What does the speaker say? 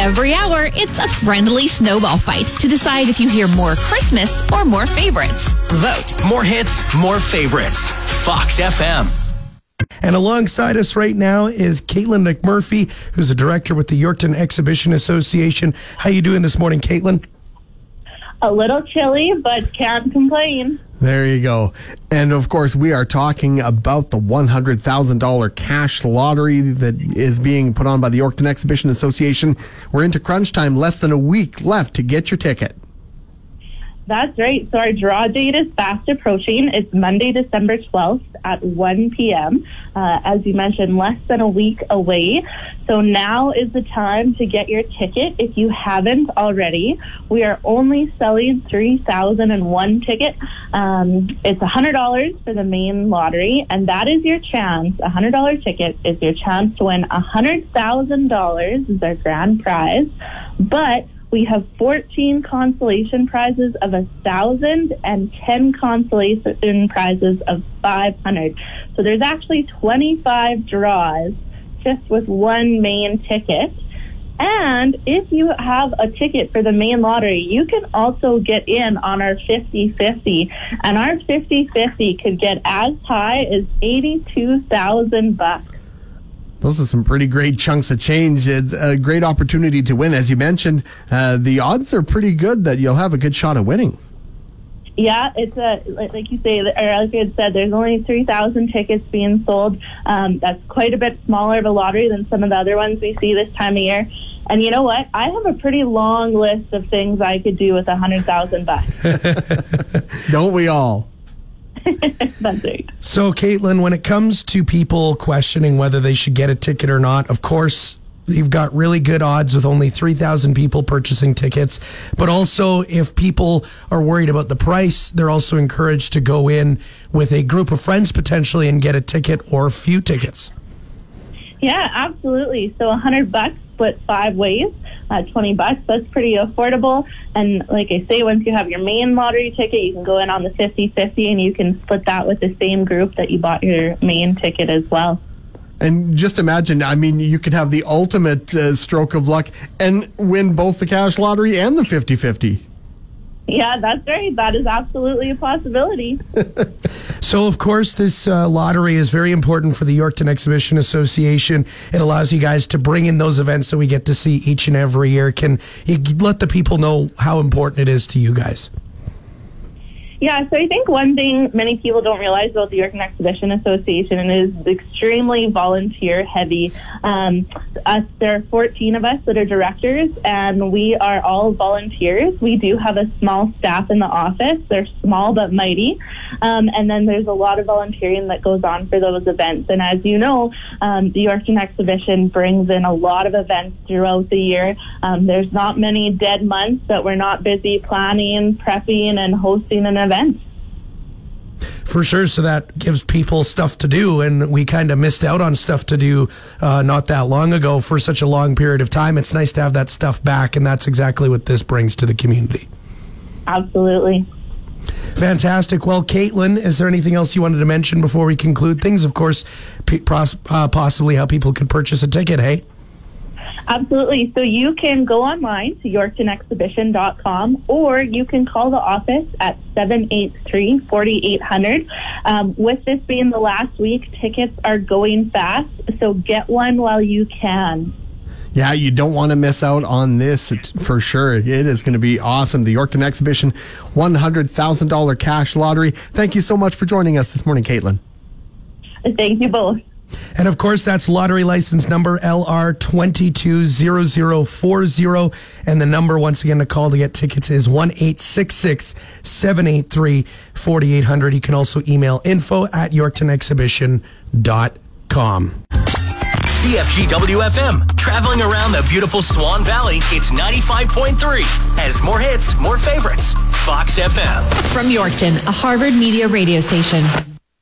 Every hour, it's a friendly snowball fight to decide if you hear more Christmas or more favorites. Vote. More hits, more favorites. Fox FM. And alongside us right now is Caitlin McMurphy, who's a director with the Yorkton Exhibition Association. How you doing this morning, Caitlin? A little chilly, but can't complain. There you go. And of course, we are talking about the $100,000 cash lottery that is being put on by the Yorkton Exhibition Association. We're into crunch time, less than a week left to get your ticket. That's right. So our draw date is fast approaching. It's Monday, December 12th at 1 p.m. Uh, as you mentioned, less than a week away. So now is the time to get your ticket if you haven't already. We are only selling 3,001 tickets. Um, it's $100 for the main lottery, and that is your chance. A $100 ticket is your chance to win $100,000 is our grand prize. But we have 14 consolation prizes of a thousand and 10 consolation prizes of 500. So there's actually 25 draws just with one main ticket. And if you have a ticket for the main lottery, you can also get in on our 50 50. And our 50 50 could get as high as 82,000 bucks. Those are some pretty great chunks of change. It's a great opportunity to win. As you mentioned, uh, the odds are pretty good that you'll have a good shot at winning. Yeah, it's a like you say, or like I had said, there's only 3,000 tickets being sold. Um, that's quite a bit smaller of a lottery than some of the other ones we see this time of year. And you know what? I have a pretty long list of things I could do with a hundred thousand bucks. Don't we all? That's right. So, Caitlin, when it comes to people questioning whether they should get a ticket or not, of course, you've got really good odds with only 3,000 people purchasing tickets. But also, if people are worried about the price, they're also encouraged to go in with a group of friends potentially and get a ticket or a few tickets. Yeah, absolutely. So a hundred bucks split five ways, uh, twenty bucks. That's pretty affordable. And like I say, once you have your main lottery ticket, you can go in on the 50-50 and you can split that with the same group that you bought your main ticket as well. And just imagine, I mean, you could have the ultimate uh, stroke of luck and win both the cash lottery and the 50 50. Yeah, that's right. That is absolutely a possibility. So, of course, this uh, lottery is very important for the Yorkton Exhibition Association. It allows you guys to bring in those events that we get to see each and every year. Can you let the people know how important it is to you guys? Yeah, so I think one thing many people don't realize about the Yorkton Exhibition Association and is extremely volunteer heavy. Um, us, there are 14 of us that are directors, and we are all volunteers. We do have a small staff in the office. They're small but mighty. Um, and then there's a lot of volunteering that goes on for those events. And as you know, um, the Yorkton Exhibition brings in a lot of events throughout the year. Um, there's not many dead months that we're not busy planning, prepping, and hosting an event. For sure. So that gives people stuff to do. And we kind of missed out on stuff to do uh, not that long ago for such a long period of time. It's nice to have that stuff back. And that's exactly what this brings to the community. Absolutely. Fantastic. Well, Caitlin, is there anything else you wanted to mention before we conclude things? Of course, p- pros- uh, possibly how people could purchase a ticket, hey? Absolutely. So you can go online to yorktonexhibition.com or you can call the office at 783-4800. Um, with this being the last week, tickets are going fast, so get one while you can. Yeah, you don't want to miss out on this for sure. It is going to be awesome. The Yorkton Exhibition $100,000 cash lottery. Thank you so much for joining us this morning, Caitlin. Thank you both. And of course, that's lottery license number LR220040. And the number, once again, to call to get tickets is 1 783 4800. You can also email info at yorktonexhibition.com. CFGW FM. Traveling around the beautiful Swan Valley, it's 95.3. As more hits, more favorites. Fox FM. From Yorkton, a Harvard Media radio station.